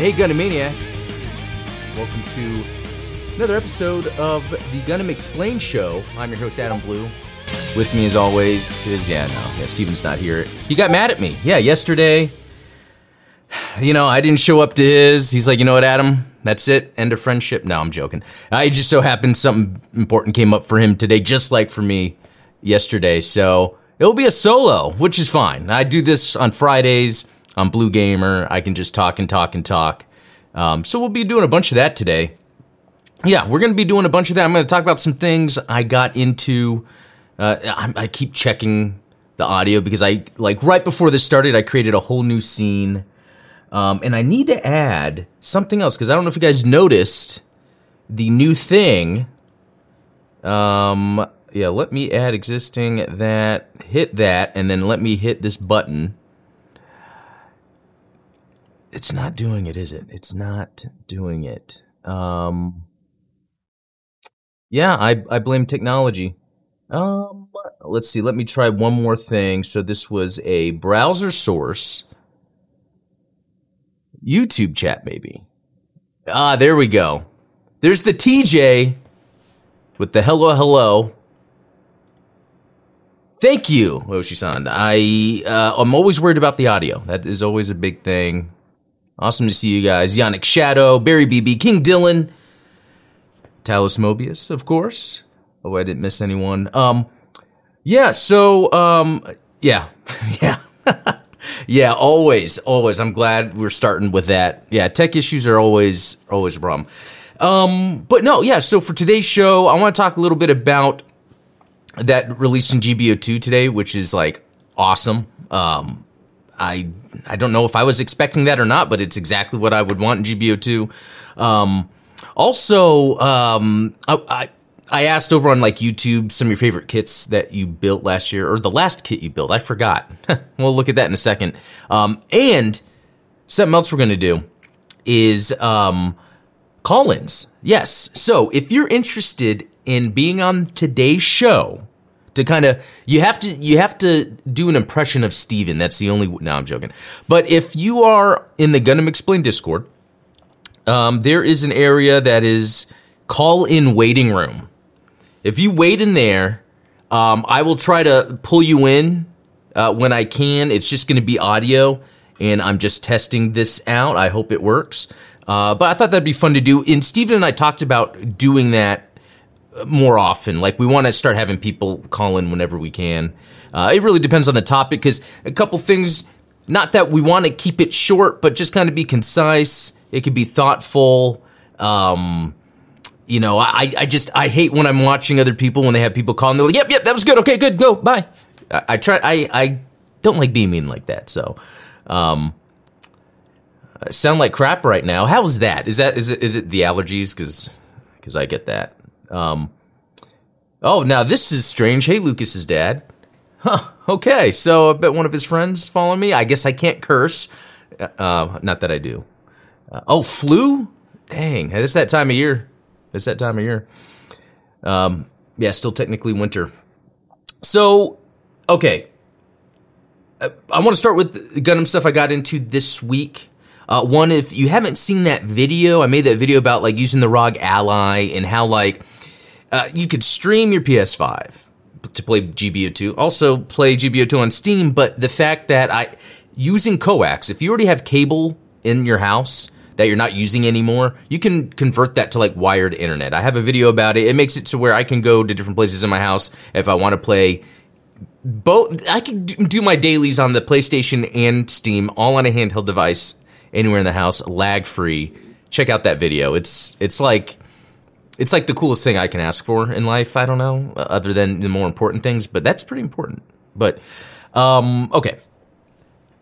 Hey, Gunamaniacs. Welcome to another episode of the Gundam Explained Show. I'm your host, Adam Blue. With me, as always, is, yeah, no, yeah, Steven's not here. He got mad at me. Yeah, yesterday, you know, I didn't show up to his. He's like, you know what, Adam? That's it. End of friendship. No, I'm joking. I just so happened something important came up for him today, just like for me yesterday. So it'll be a solo, which is fine. I do this on Fridays. I'm Blue Gamer. I can just talk and talk and talk. Um, so we'll be doing a bunch of that today. Yeah, we're going to be doing a bunch of that. I'm going to talk about some things I got into. Uh, I, I keep checking the audio because I like right before this started, I created a whole new scene, um, and I need to add something else because I don't know if you guys noticed the new thing. Um, yeah, let me add existing that, hit that, and then let me hit this button. It's not doing it, is it? It's not doing it. Um, yeah, I, I blame technology. Um, let's see. Let me try one more thing. So this was a browser source. YouTube chat, maybe. Ah, there we go. There's the TJ with the hello, hello. Thank you, Oshi-san. I uh, I'm always worried about the audio. That is always a big thing. Awesome to see you guys. Zeonic Shadow, Barry BB, King Dylan, Talos Mobius, of course. Oh, I didn't miss anyone. Um, yeah. So, um, yeah, yeah, yeah. Always, always. I'm glad we're starting with that. Yeah, tech issues are always, always a problem. Um, but no, yeah. So for today's show, I want to talk a little bit about that release in GBO2 today, which is like awesome. Um, I I don't know if I was expecting that or not, but it's exactly what I would want in GBO2. Um, also, um, I, I I asked over on like YouTube some of your favorite kits that you built last year, or the last kit you built. I forgot. we'll look at that in a second. Um, and something else we're gonna do is um, call-ins. Yes. So if you're interested in being on today's show, to kind of you have to you have to do an impression of Steven. That's the only no, I'm joking. But if you are in the Gundam Explained Discord, um, there is an area that is call in waiting room. If you wait in there, um, I will try to pull you in uh, when I can. It's just going to be audio, and I'm just testing this out. I hope it works. Uh, but I thought that'd be fun to do. And Steven and I talked about doing that more often. Like we want to start having people call in whenever we can. Uh, it really depends on the topic because a couple things. Not that we want to keep it short, but just kind of be concise. It could be thoughtful. Um, you know, I, I just I hate when I'm watching other people when they have people call and they're like, "Yep, yep, that was good. Okay, good, go, bye." I, I try. I I don't like being mean like that. So, um, I sound like crap right now. How's that? Is that is it is it the allergies? Because because I get that. Um, oh, now this is strange. Hey, Lucas's dad. Huh. Okay, so I bet one of his friends following me. I guess I can't curse. Uh, not that I do. Uh, oh, flu? Dang, it's that time of year. It's that time of year. Um, yeah, still technically winter. So, okay. Uh, I, I want to start with the Gundam stuff I got into this week. Uh, one, if you haven't seen that video, I made that video about like using the ROG Ally and how like uh, you could stream your PS5 to play GBO2. Also play GBO2 on Steam, but the fact that I using coax, if you already have cable in your house that you're not using anymore, you can convert that to like wired internet. I have a video about it. It makes it to where I can go to different places in my house if I want to play both I can do my dailies on the PlayStation and Steam all on a handheld device anywhere in the house, lag free. Check out that video. It's it's like it's like the coolest thing I can ask for in life. I don't know, uh, other than the more important things, but that's pretty important. But um, okay,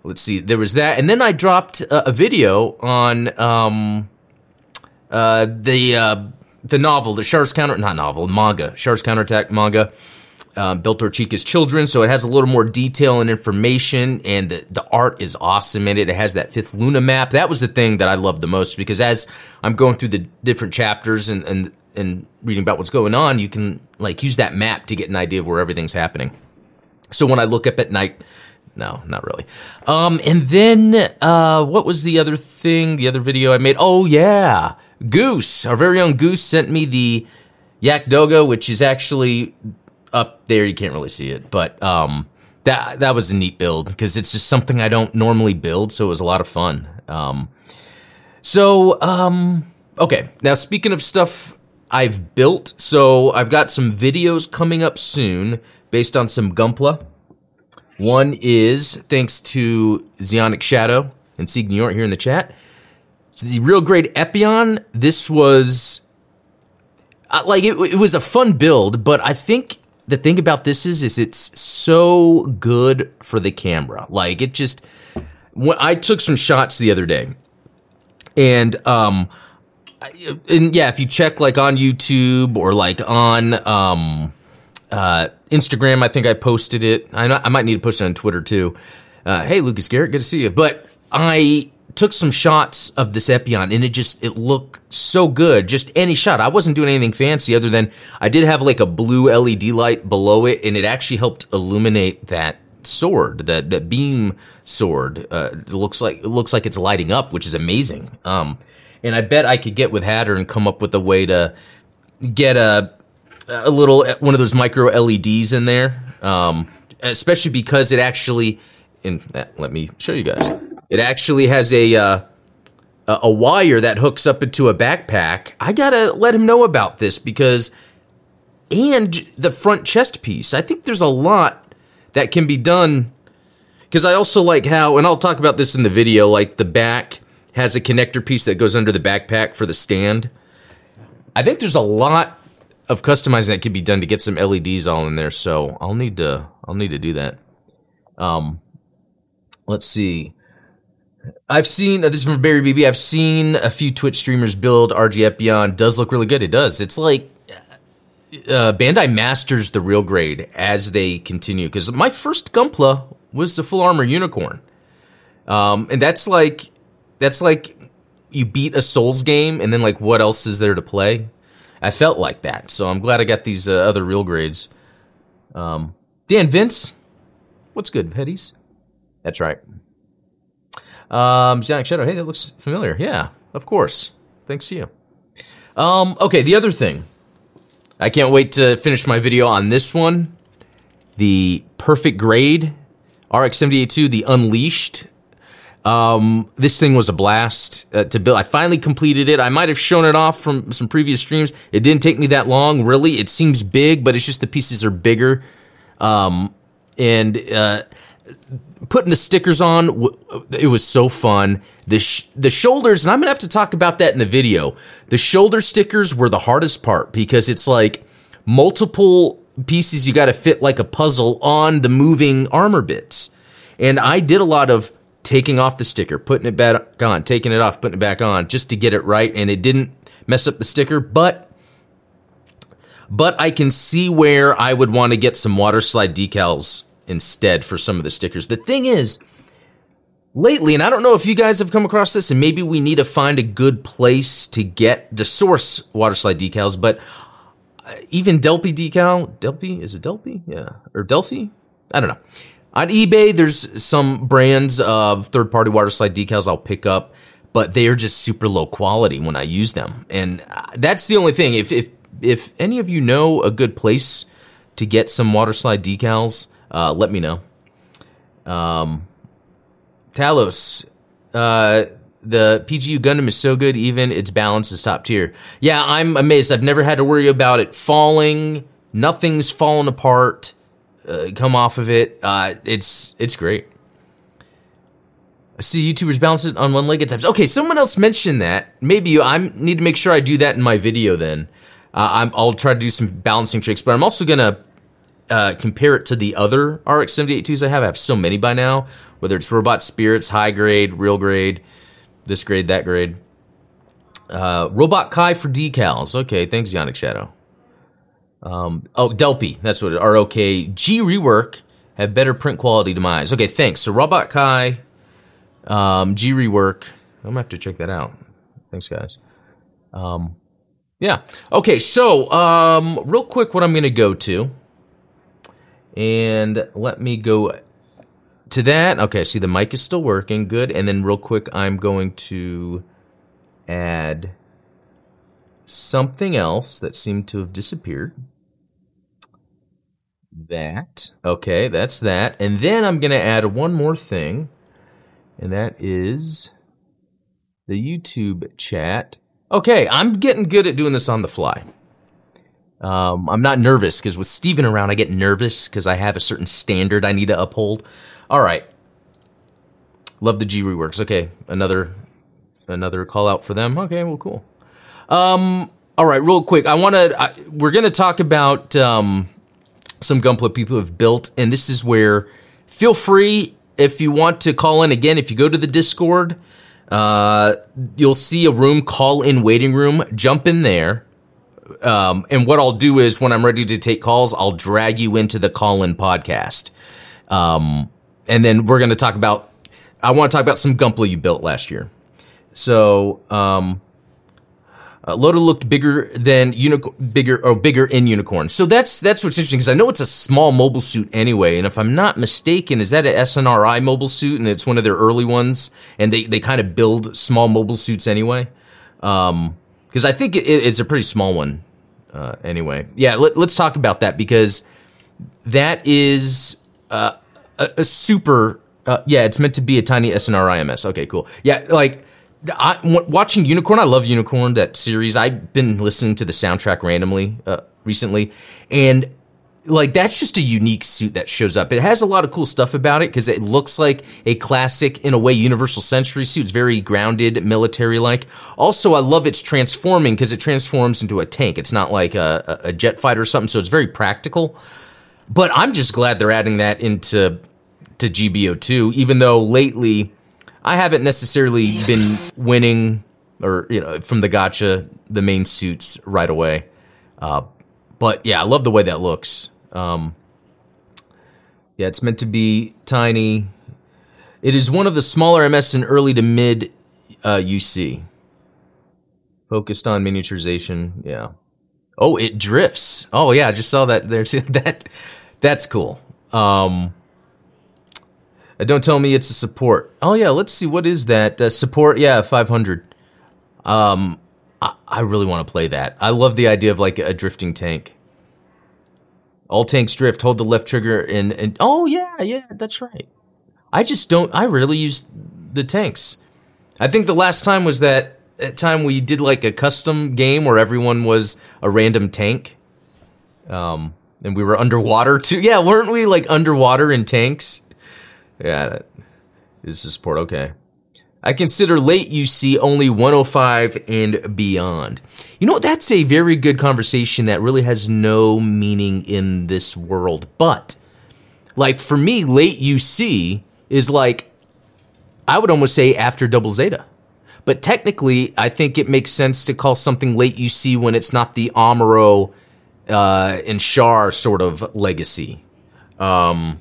let's see. There was that, and then I dropped a, a video on um, uh, the uh, the novel, the Char's Counter, not novel, manga, Char's Counterattack manga. Torchica's children, so it has a little more detail and information, and the, the art is awesome in it. It has that fifth Luna map. That was the thing that I loved the most because as I'm going through the different chapters and, and and reading about what's going on, you can like use that map to get an idea of where everything's happening. So when I look up at night, no, not really. Um, and then uh, what was the other thing? The other video I made? Oh yeah, Goose, our very own Goose, sent me the Jagd Doga, which is actually up there. You can't really see it, but um, that that was a neat build because it's just something I don't normally build, so it was a lot of fun. Um, so um, okay, now speaking of stuff I've built, so I've got some videos coming up soon based on some Gunpla. One is thanks to Zeonic Shadow and York here in the chat. It's the real grade Epyon. This was uh, like it, it was a fun build, but I think the thing about this is is it's so good for the camera. Like it just when I took some shots the other day, and um, and yeah, if you check like on YouTube or like on um uh, Instagram, I think I posted it. I, I might need to post it on Twitter too. Uh, hey, Lucas Garrett, good to see you. But I took some shots of this Epyon and it just, it looked so good. Just any shot. I wasn't doing anything fancy other than I did have like a blue LED light below it and it actually helped illuminate that sword, that, that beam sword. Uh, it looks like, it looks like it's lighting up, which is amazing. Um, and I bet I could get with Hatter and come up with a way to get a, a little one of those micro LEDs in there, um, especially because it actually. In uh, let me show you guys. It actually has a uh, a wire that hooks up into a backpack. I gotta let him know about this because, and the front chest piece. I think there's a lot that can be done. Because I also like how, and I'll talk about this in the video. Like the back has a connector piece that goes under the backpack for the stand. I think there's a lot of customizing that can be done to get some LEDs all in there. So I'll need to I'll need to do that. Um, let's see. I've seen uh, this is from Barry BB. I've seen a few Twitch streamers build RGF Beyond. Does look really good. It does. It's like uh, Bandai masters the real grade as they continue. Because my first Gunpla was the full armor unicorn, um, and that's like that's like you beat a Souls game, and then like what else is there to play? I felt like that. So I'm glad I got these uh, other real grades. Um, Dan Vince, what's good, Petties? That's right. Um, Zeonic Shadow, hey, that looks familiar. Yeah, of course. Thanks to you. Um, okay, the other thing. I can't wait to finish my video on this one. The perfect grade RX 782, the Unleashed. Um, this thing was a blast uh, to build. I finally completed it. I might have shown it off from some previous streams. It didn't take me that long, really. It seems big, but it's just the pieces are bigger. Um, and uh, putting the stickers on, it was so fun. The sh- the shoulders, and I'm gonna have to talk about that in the video. The shoulder stickers were the hardest part because it's like multiple pieces you got to fit like a puzzle on the moving armor bits. And I did a lot of taking off the sticker, putting it back on, taking it off, putting it back on, just to get it right. And it didn't mess up the sticker, but but I can see where I would want to get some water slide decals instead for some of the stickers. The thing is, lately, and I don't know if you guys have come across this, and maybe we need to find a good place to get the source water slide decals, but uh, even Delphi decal, Delphi, is it Delphi? Yeah. Or Delphi? I don't know. On eBay, there's some brands of third party water slide decals I'll pick up, but they are just super low quality when I use them. And uh, that's the only thing. If, if, if any of you know a good place to get some water slide decals, uh, let me know. Um, Talos, uh, the PGU Gundam is so good, even its balance is top tier. Yeah, I'm amazed. I've never had to worry about it falling. Nothing's fallen apart uh, come off of it. Uh, it's it's great. I see YouTubers balance it on one leg at times. Okay, someone else mentioned that. Maybe you, I need to make sure I do that in my video. Then uh, i will try to do some balancing tricks, but I'm also gonna uh, compare it to the other RX 782s I have. I have so many by now. Whether it's Robot Spirits, high grade, real grade, this grade, that grade. Uh, Robot Kai for decals. Okay, thanks, Zeonic Shadow. Um, oh, Delpy. that's what it, ROK. G rework have better print quality to eyes. Okay, thanks. So Robot Kai, um, G rework. I'm gonna have to check that out. Thanks, guys. Um, yeah. Okay, so um, real quick, what I'm gonna go to, and let me go to that, okay, see the mic is still working. Good. And then real quick, I'm going to add something else that seemed to have disappeared. That. Okay, that's that. And then I'm going to add one more thing, and that is the YouTube chat. Okay, I'm getting good at doing this on the fly. Um, I'm not nervous because with Steven around, I get nervous because I have a certain standard I need to uphold. All right. Love the G reworks. Okay, another another call out for them. Okay, well, cool. Um, all right, real quick, I want to. We're going to talk about um, some Gunpla people have built, and this is where feel free if you want to call in again. If you go to the Discord, uh, you'll see a room, call in waiting room. Jump in there. Um, and what I'll do is when I'm ready to take calls, I'll drag you into the call in podcast. Um, and then we're going to talk about, I want to talk about some Gunpla you built last year. So, um, uh, Loda looked bigger than unicorn, bigger or bigger in unicorn. So that's that's what's interesting because I know it's a small mobile suit anyway, and if I'm not mistaken, is that an SNRI mobile suit, and it's one of their early ones, and they they kind of build small mobile suits anyway. Um, because I think it, it's a pretty small one. Uh, anyway, yeah, let, us talk about that because that is uh, a, a, super. Uh, yeah, it's meant to be a tiny SNR IMS. Okay, cool. Yeah, like I, w- watching Unicorn, I love Unicorn, that series. I've been listening to the soundtrack randomly uh, recently, and like that's just a unique suit that shows up. It has a lot of cool stuff about it because it looks like a classic, in a way, Universal Century suit. It's very grounded, military like. Also, I love its transforming because it transforms into a tank. It's not like a, a jet fighter or something, so it's very practical. But I'm just glad they're adding that into to GBO2, even though lately I haven't necessarily been winning or you know from the gacha the main suits right away. Uh, but yeah, I love the way that looks. Um, yeah, it's meant to be tiny. It is one of the smaller MS in early to mid uh, UC. Focused on miniaturization. Yeah. Oh, it drifts. Oh yeah, I just saw that. There's that. That's cool. Um, uh, don't tell me it's a support. Oh yeah, let's see. What is that? Uh, support? Yeah, 500. Um, I, I really want to play that. I love the idea of like a drifting tank. All tanks drift. Hold the left trigger and, and oh yeah, yeah, that's right. I just don't. I rarely use the tanks. I think the last time was that, that time we did like a custom game where everyone was a random tank. Um, and we were underwater too. Yeah, weren't we like underwater in tanks? Yeah, is the support. Okay. I consider late UC only 105 and beyond. You know, that's a very good conversation that really has no meaning in this world. But, like, for me, late UC is like, I would almost say after double zeta. But technically, I think it makes sense to call something late UC when it's not the Amuro uh, and Char sort of legacy. Um,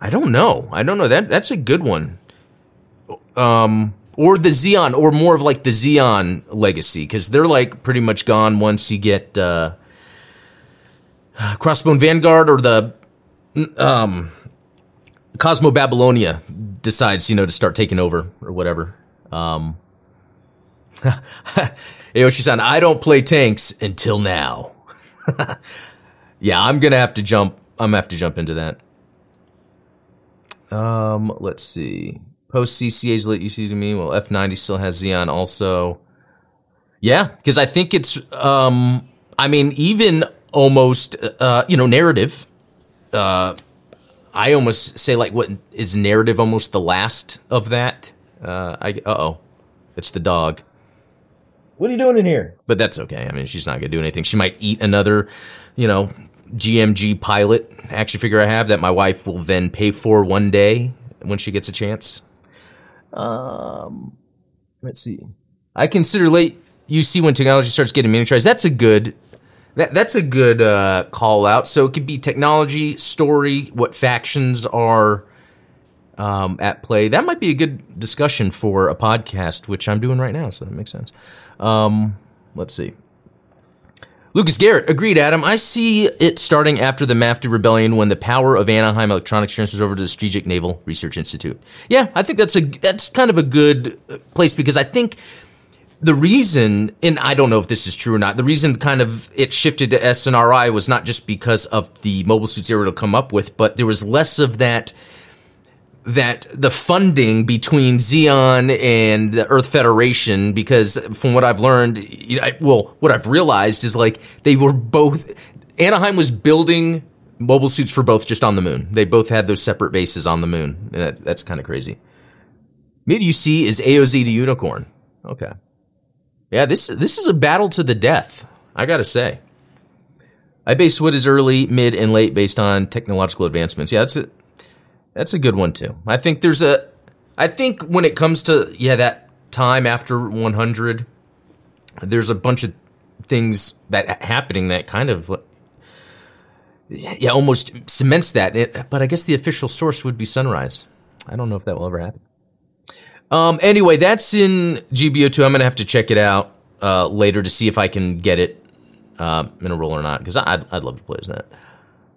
I don't know. I don't know. That that's a good one. Um, or the Zeon, or more of like the Zeon legacy, because they're like pretty much gone once you get uh, Crossbone Vanguard or the um, Cosmo Babylonia decides, you know, to start taking over or whatever. Um, Aoshi-san, I don't play tanks until now. yeah, I'm gonna have to jump. I'm gonna have to jump into that. Um, let's see. Post CCA's you see to me. Well, F90 still has Zeon also. Yeah, because I think it's. Um, I mean, even almost, uh, you know, narrative. Uh, I almost say like, what is narrative? Almost the last of that. Uh, I. Uh oh, it's the dog. What are you doing in here? But that's okay. I mean, she's not gonna do anything. She might eat another, you know, GMG pilot action figure I have that my wife will then pay for one day when she gets a chance. Um, let's see. I consider late UC when technology starts getting miniaturized. That's a good. That, that's a good uh, call out. So it could be technology, story, what factions are um, at play. That might be a good discussion for a podcast, which I'm doing right now. So that makes sense. Um, let's see. Lucas Garrett agreed, Adam. I see it starting after the Mafty rebellion when the power of Anaheim Electronics transfers over to the Strategic Naval Research Institute. Yeah, I think that's a that's kind of a good uh, place because I think the reason, and I don't know if this is true or not, the reason kind of it shifted to SNRI was not just because of the mobile suits they were to come up with, but there was less of that that the funding between Zeon and the Earth Federation, because from what I've learned, well, what I've realized is like they were both. Anaheim was building mobile suits for both just on the moon. They both had those separate bases on the moon. That, that's kind of crazy. Mid UC is AOZ to Unicorn. Okay. Yeah, this this is a battle to the death. I gotta say. I base what is early, mid, and late based on technological advancements. Yeah, that's it. That's a good one too. I think there's a. I think when it comes to yeah that time after 100, there's a bunch of things that happening that kind of yeah almost cements that. It, but I guess the official source would be Sunrise. I don't know if that will ever happen. Um. Anyway, that's in GBO2. I'm gonna have to check it out uh, later to see if I can get it uh, in a roll or not because I'd, I'd love to play as that.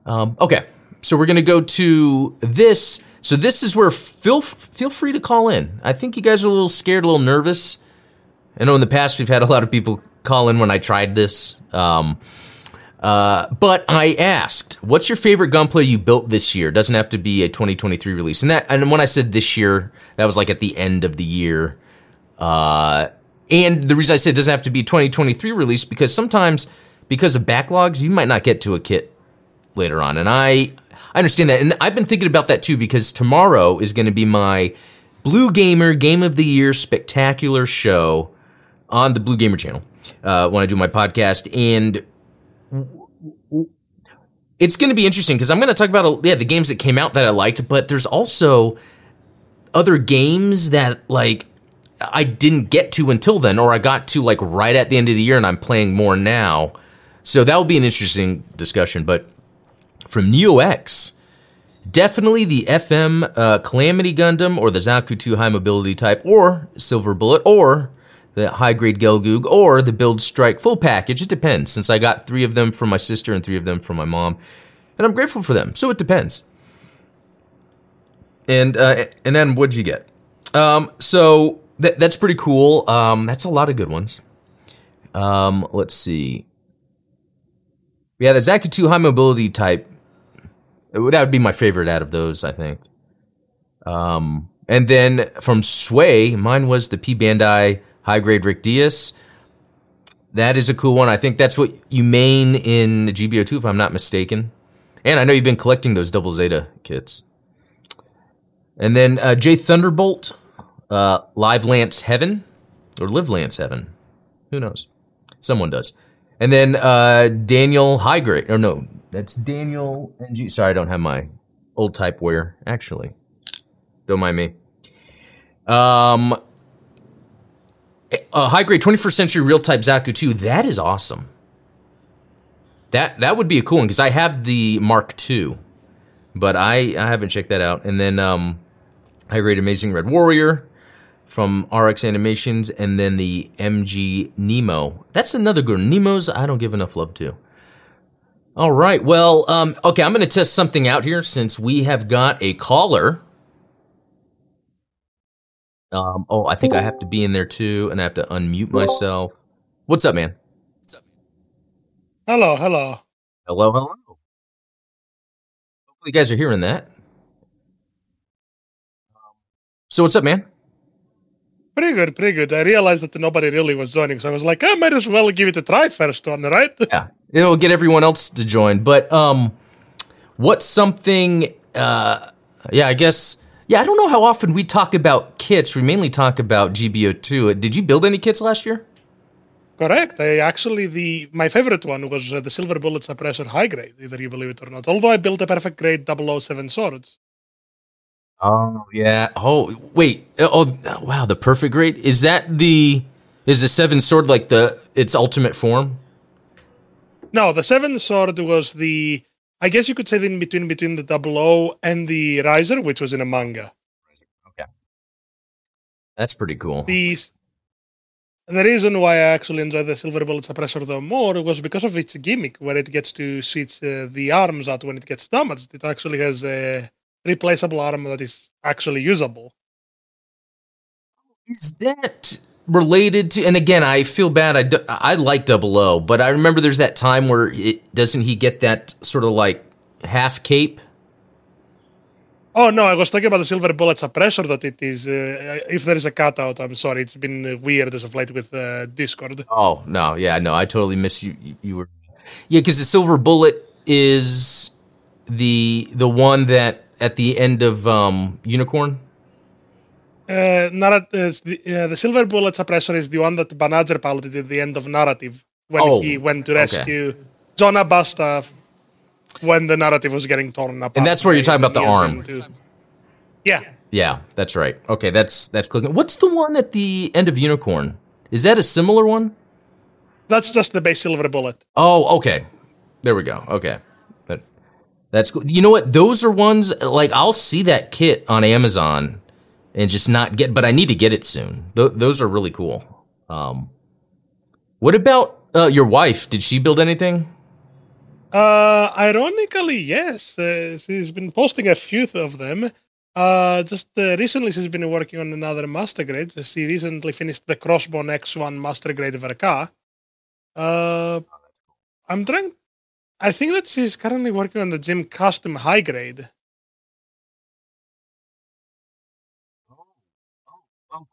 Um, okay. So we're going to go to this. So this is where feel feel free to call in. I think you guys are a little scared, a little nervous. I know in the past we've had a lot of people call in when I tried this. Um, uh, but I asked, what's your favorite Gunpla you built this year? Doesn't have to be a 2023 release. And that, and when I said this year, that was like at the end of the year. Uh, and the reason I said it doesn't have to be 2023 release because sometimes because of backlogs, you might not get to a kit later on. And I, I understand that. And I've been thinking about that too because tomorrow is going to be my Blue Gamer Game of the Year spectacular show on the Blue Gamer channel uh, when I do my podcast. And it's going to be interesting because I'm going to talk about yeah the games that came out that I liked, but there's also other games that like I didn't get to until then, or I got to like right at the end of the year, and I'm playing more now. So that will be an interesting discussion. But from Neo X. Definitely the FM uh, Calamity Gundam or the Zaku 2 high mobility type or Silver Bullet or the high grade Gelgoog or the Build Strike full package. It depends since I got three of them from my sister and three of them from my mom. And I'm grateful for them. So it depends. And uh, and then what'd you get? Um, so th- that's pretty cool. Um, that's a lot of good ones. Um, let's see. Yeah, the Zaku 2 high mobility type that would be my favorite out of those, I think. Um, and then from Sway, mine was the P Bandai high grade Rick Dias. That is a cool one. I think that's what you main in GBO2, if I'm not mistaken. And I know you've been collecting those double Zeta kits. And then uh, J Thunderbolt, uh, Live Lance Heaven, or Live Lance Heaven. Who knows? Someone does. And then uh, Daniel Highgrade, or no, that's Daniel NG. Sorry, I don't have my old typeware, actually. Don't mind me. Um, a high grade 21st century real type Zaku 2, that is awesome. That that would be a cool one because I have the Mark II, but I, I haven't checked that out. And then um, high grade Amazing Red Warrior from RX Animations, and then the MG Nemo. That's another good one. Nemos, I don't give enough love to. All right. Well, um, okay, I'm going to test something out here since we have got a caller. Um, oh, I think I have to be in there too, and I have to unmute myself. What's up, man? Hello, hello. Hello, hello. Hopefully, you guys are hearing that. So, what's up, man? Pretty good, pretty good. I realized that nobody really was joining, so I was like, I might as well give it a try first one, right? yeah, it'll get everyone else to join. But um, what's something? Uh, yeah, I guess. Yeah, I don't know how often we talk about kits. We mainly talk about GBO2. Did you build any kits last year? Correct. I actually the my favorite one was uh, the Silver Bullet Suppressor High Grade, either you believe it or not. Although I built a perfect grade 007 swords. Oh yeah. Oh wait. Oh wow. The perfect grade is that the is the seven sword like the its ultimate form? No, the seven sword was the I guess you could say the in between between the double O and the Raiser, which was in a manga. Okay, that's pretty cool. The The reason why I actually enjoy the Silver Bullet Suppressor though more was because of its gimmick, where it gets to switch uh, the arms out when it gets damaged. It actually has a replaceable arm that is actually usable. Is that related to? And again, I feel bad. I, do, I like Double O, but I remember there's that time where it doesn't he get that sort of like half cape Oh no, I was talking about the silver bullet suppressor. That it is. Uh, if there is a cutout, I'm sorry. It's been weird as of late with uh, Discord. Oh no, yeah, no, I totally miss you. You were, yeah, because the silver bullet is the the one that at the end of um, Unicorn. Uh, narrat- uh, the, uh, the silver bullet suppressor is the one that Banagher piloted at the end of narrative when Oh, he went to rescue okay. Jona Basta when the narrative was getting torn apart. And that's where you're talking about the arm. Yeah, Yeah, that's right. Okay, that's that's clicking. What's the one at the end of Unicorn? Is that a similar one? that's just the base silver bullet. Oh, okay. There we go. Okay. That, that's cool. You know what? Those are ones like I'll see that kit on Amazon and just not get, but I need to get it soon. Th- those are really cool. Um, what about uh, your wife? Did she build anything? Uh, ironically, yes. Uh, she's been posting a few of them. Uh, just uh, recently, she's been working on another master grade. She recently finished the Crossbone X1 master grade Verka. Uh, I'm trying. I think that she's currently working on the GM Custom High Grade.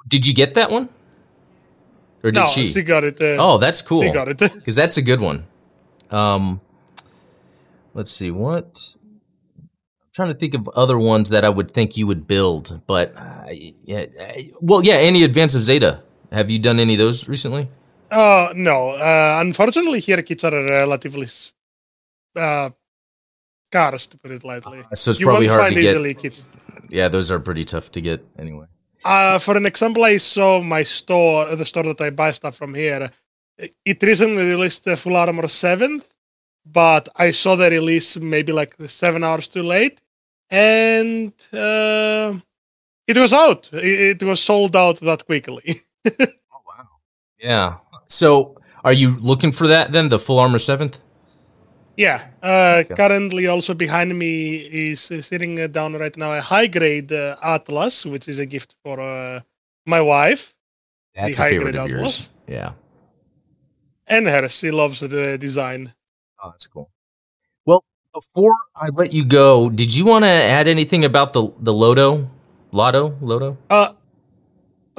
Did you get that one? Or did no, she? she got it. Uh, oh, that's cool. She got it. because that's a good one. Um, let's see what. I'm trying to think of other ones that I would think you would build, but uh, yeah, uh, well, yeah, any Advance of Zeta. Have you done any of those recently? Uh, no. Uh, unfortunately, here kits are relatively uh, scarce, to put it lightly. So it's you probably hard find to get. kits. Yeah, those are pretty tough to get anyway. Uh, for an example, I saw my store, the store that I buy stuff from here. It recently released the Full Armor 7th, but I saw the release maybe like seven hours too late. And uh, it was out. It, it was sold out that quickly. Oh, wow. Yeah. So, are you looking for that then? The full armor seventh? Yeah. Uh, Currently, also behind me is uh, sitting uh, down right now a high grade uh, Atlas, which is a gift for uh, my wife That's The a favorite of yours. Atlas? Yeah. and her. She loves the design. Oh, that's cool. Well, before I let you go, did you want to add anything about the the Loto? Lotto? Loto? Uh,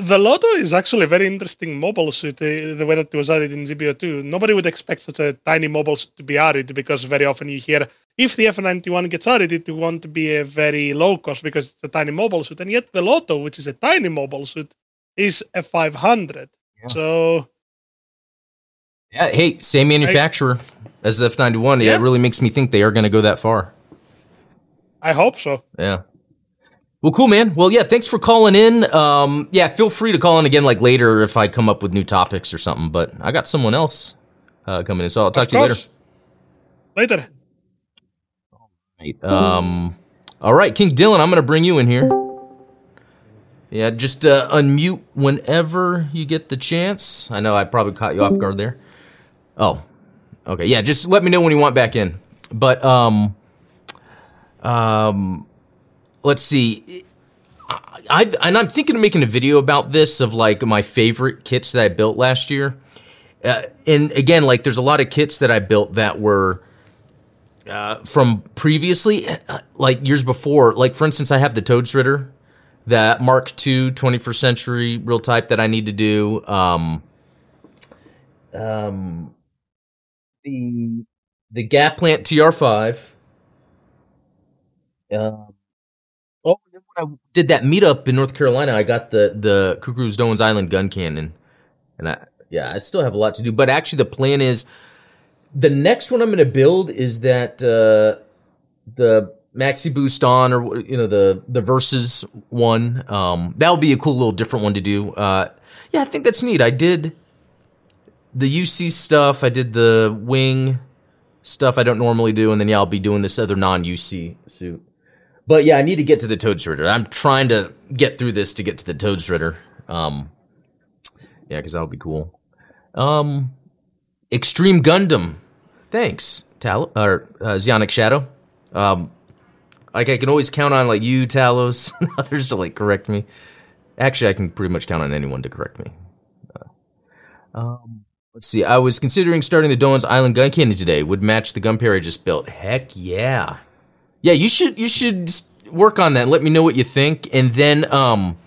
the Lotto is actually a very interesting mobile suit, uh, the way that it was added in GBO2. Nobody would expect such a tiny mobile suit to be added because very often you hear if the F91 gets added, it won't be a very low cost because it's a tiny mobile suit. And yet the Lotto, which is a tiny mobile suit, is a 500. Yeah. So, Yeah. Hey, same manufacturer as the F ninety one. Yeah, it really makes me think they are going to go that far. I hope so. Yeah. Well, cool, man. Well, yeah, thanks for calling in. Um, yeah, feel free to call in again, like later, if I come up with new topics or something. But I got someone else uh, coming in, so I'll talk Of to you later. Later. Right. Um, all right, King Dylan, I'm going to bring you in here. Yeah, just uh, unmute whenever you get the chance. I know I probably caught you off guard there. Oh, okay. Yeah, just let me know when you want back in. But um, um, let's see. I, and I'm thinking of making a video about this of like my favorite kits that I built last year. Uh, and again, like there's a lot of kits that I built that were uh, from previously, uh, like years before. Like for instance, I have the Todesritter, that Mark II 21st century real type that I need to do. Um, um, the the Gaplant TR5. Um, when I did that meetup in North Carolina, I got the the Cucuruz Doan's Island gun cannon, and I yeah, I still have a lot to do. But actually, the plan is the next one I'm going to build is that uh, the Maxi Boost on, or you know the the versus one. Um, that'll be a cool little different one to do. Uh, yeah, I think that's neat. I did the UC stuff. I did the wing stuff I don't normally do, and then yeah, I'll be doing this other non UC suit. But yeah, I need to get to the Todesritter. I'm trying to get through this to get to the Todesritter. Um, Yeah, because that would be cool. Um, Extreme Gundam. Thanks, Tal or uh, Zeonic Shadow. Um, like I can always count on like you, Talos, and others to like correct me. Actually, I can pretty much count on anyone to correct me. Uh, um, let's see. I was considering starting the Doan's Island gun cannon today. Would match the Gunperry I just built. Heck yeah, yeah. You should you should work on that. Let me know what you think, and then um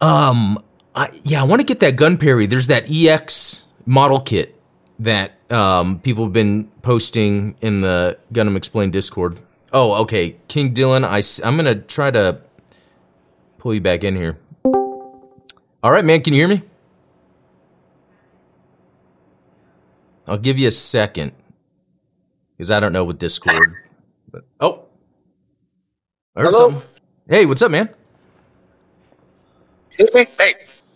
um I, yeah, I want to get that Gunperry. There's that EX model kit that um, people have been posting in the Gundam Explained Discord. Oh, okay, King Dylan. I I'm gonna try to pull you back in here. All right, man. Can you hear me? I'll give you a second because I don't know with Discord. But oh, I heard Hello? something. Hey, what's up, man? Hey,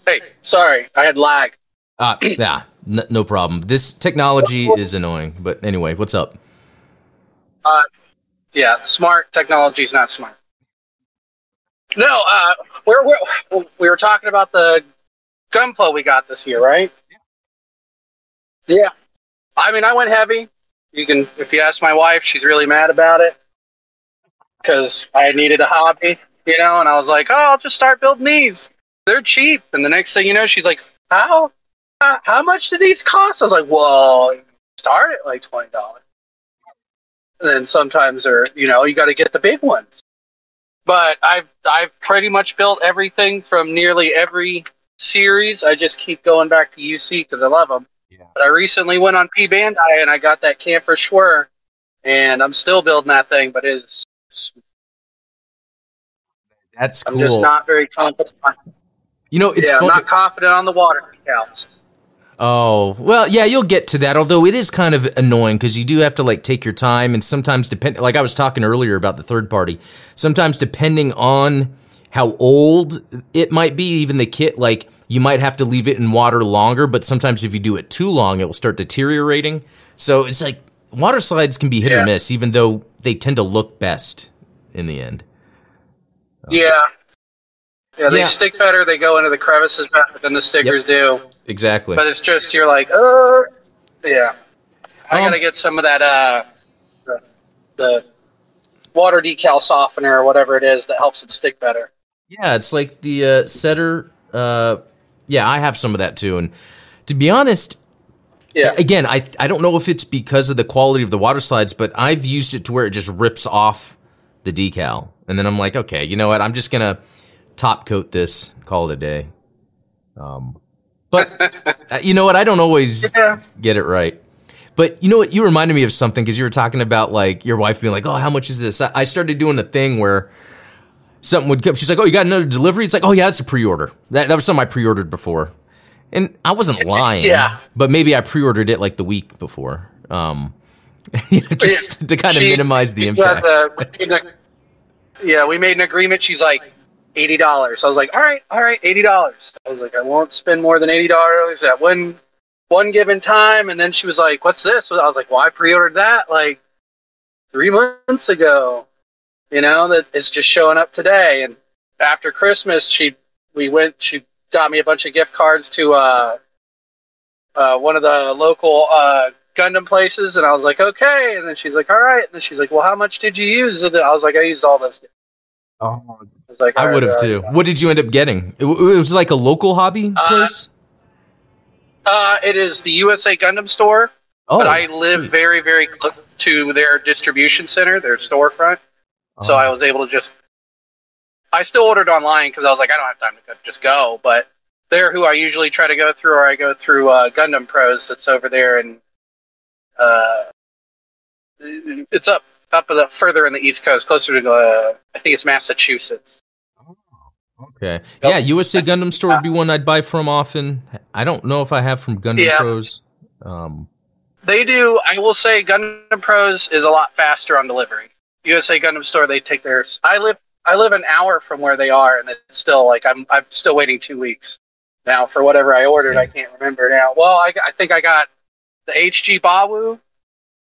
hey, sorry, I had lag. Uh, yeah, n- no problem. This technology is annoying, but anyway, what's up? Uh, yeah, smart technology is not smart. No, uh, we're, we're we were talking about the gunpla we got this year, right? Yeah. Yeah. I mean, I went heavy. You can, if you ask my wife, she's really mad about it because I needed a hobby, you know, and I was like, oh, I'll just start building these. They're cheap, and the next thing you know, she's like, how? How, how much do these cost? I was like, well, start at like twenty dollars. And then sometimes they're, you know, you got to get the big ones. But I've I've pretty much built everything from nearly every series. I just keep going back to UC because I love them. Yeah. But I recently went on P Bandai and I got that Kampfer Schwer, and I'm still building that thing. But it's That's I'm just not very confident. you know, it's yeah, fun- I'm not confident on the water decals. Oh, well, yeah, you'll get to that. Although it is kind of annoying because you do have to like take your time, and sometimes depend. Like I was talking earlier about the third party. Sometimes depending on how old it might be, even the kit, like you might have to leave it in water longer. But sometimes if you do it too long, it will start deteriorating. So it's like water slides can be hit Yeah. or miss, even though they tend to look best in the end. Yeah. Yeah, they Yeah. stick better. They go into the crevices better than the stickers do. Exactly. But it's just you're like, uh, yeah. I Um, gotta get some of that uh, the, the water decal softener or whatever it is that helps it stick better. Yeah, it's like the uh, setter. Uh, yeah, I have some of that too. And to be honest, Yeah, again, I I don't know if it's because of the quality of the water slides, but I've used it to where it just rips off the decal, and then I'm like, okay, you know what? I'm just gonna top coat this, call it a day. Um, but uh, you know what? I don't always yeah, get it right. But you know what? You reminded me of something because you were talking about like your wife being like, "Oh, how much is this?" I I started doing a thing where something would come. She's like, "Oh, you got another delivery?" It's like, "Oh yeah, that's a pre-order." That that was something I pre-ordered before, and I wasn't lying. Yeah. but maybe I pre-ordered it like the week before, um, you know, just to kind of She- minimize the impact. the- we yeah, we made an agreement. She's like eighty dollars. I was like, all right, all right, eighty dollars. I was like, I won't spend more than eighty dollars at one one given time. And then she was like, what's this? I was like, well, I pre-ordered that like three months ago. You know that it's just showing up today. And after Christmas, she we went. She got me a bunch of gift cards to uh, uh, one of the local uh, Gundam places, and I was like, okay. And then she's like, all right. And then she's like, well, how much did you use? And then I was like, I used all those. Oh, I like, I would have right, too. right. What did you end up getting? It, it was like a local hobby Uh, place. Uh, it is the USA Gundam store, Oh, but I live sweet. very, very close to their distribution center, their storefront. So Oh. I was able to just. I still ordered online because I was like, I don't have time to go, just go. But they're who I usually try to go through, or I go through uh, Gundam Pros that's over there, and uh, it's up up the, further in the East Coast, closer to uh, I think it's Massachusetts. Okay. Yeah, USA Gundam store would be one I'd buy from often. I don't know if I have from Gundam Yeah. Pros. Um, They do. I will say Gundam Pros is a lot faster on delivery. USA Gundam Store, they take theirs. I live I live an hour from where they are, and it's still like I'm I'm still waiting two weeks now for whatever I ordered. I can't remember now. Well, I, I think I got the HG Bawu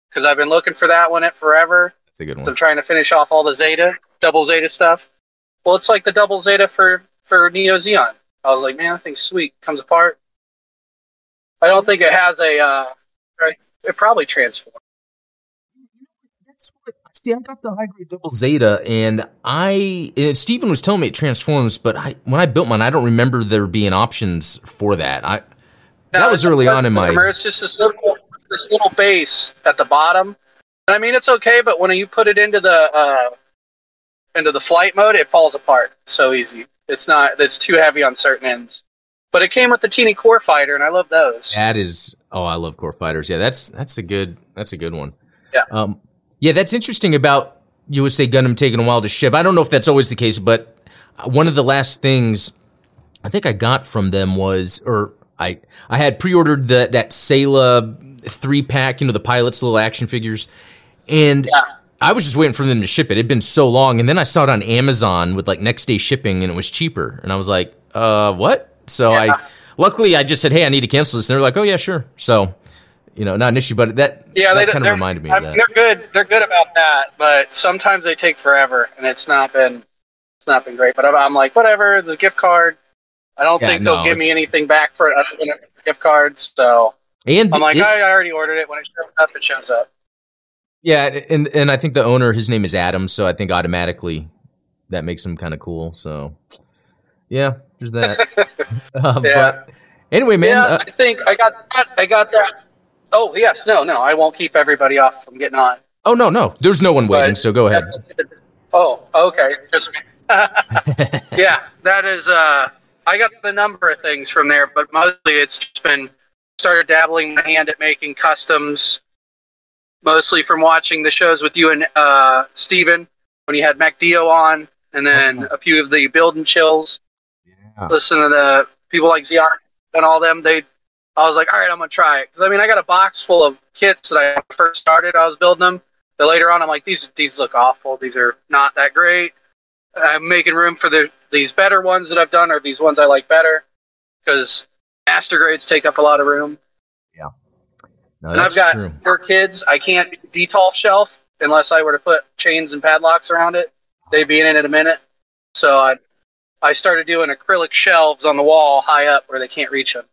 because I've been looking for that one at forever. that's a good one. So I'm trying to finish off all the Zeta, double Zeta stuff. Well, it's like the double Zeta for for Neo Zeon. I was like, man, that thing's sweet. Comes apart. I don't think it has a. Uh, it probably transforms. That's what, see, I got the high grade double Zeta, and I and Steven was telling me it transforms, but I, when I built mine, I don't remember there being options for that. I No, that was early on in my. It's just this little, this little base at the bottom. And I mean, it's okay, but when you put it into the uh, into the flight mode, it falls apart so easy. It's not. It's too heavy on certain ends. But it came with the teeny core fighter, and I love those. That is oh, I love core fighters. Yeah, that's that's a good that's a good one. Yeah. Um, yeah, that's interesting about USA Gundam taking a while to ship. I don't know if that's always the case, but one of the last things I think I got from them was, or I I had pre-ordered the that Sayla three pack, you know, the pilots little action figures, and Yeah. I was just waiting for them to ship it. It'd been so long, and then I saw it on Amazon with like next day shipping, and it was cheaper, and I was like, uh, what? So Yeah. I luckily I just said, hey, I need to cancel this, and they're like, oh yeah, sure. So you know, not an issue, but that Yeah, that they kind of reminded me I of mean, that. they're good. They're good about that, but sometimes they take forever, and it's not been it's not been great. But I'm, I'm like, whatever. It's a gift card. I don't Yeah, think no, they'll give me anything back for it other than a gift card. So And I'm like, it- I already ordered it. When it shows up, it shows up. yeah, and and I think the owner, his name is Adam, so I think automatically that makes him kind of cool. So yeah, there's that. uh, Yeah. But anyway, man, yeah, uh, I think I got that. I got that. Oh yes, no, no, I won't keep everybody off from getting on. oh no, no, there's no one waiting, But- so go ahead. Oh, okay, just me. yeah, that is. Uh, I got the number of things from there, but mostly it's just been started dabbling my hand at making customs, mostly from watching the shows with you and uh, Steven when you had MacDio on, and then Oh. a few of the build and chills. Yeah. Listen to the people like Zion and all them. They, I was like, all right, I'm gonna try it because I mean, I got a box full of kits that I first started. I was building them. But later on, I'm like, these these look awful. These are not that great. I'm making room for the these better ones that I've done, or these ones I like better, because master grades take up a lot of room. No, and I've got true. four kids. I can't do Detolf shelf unless I were to put chains and padlocks around it. They'd be in it in a minute. So I I started doing acrylic shelves on the wall high up where they can't reach them.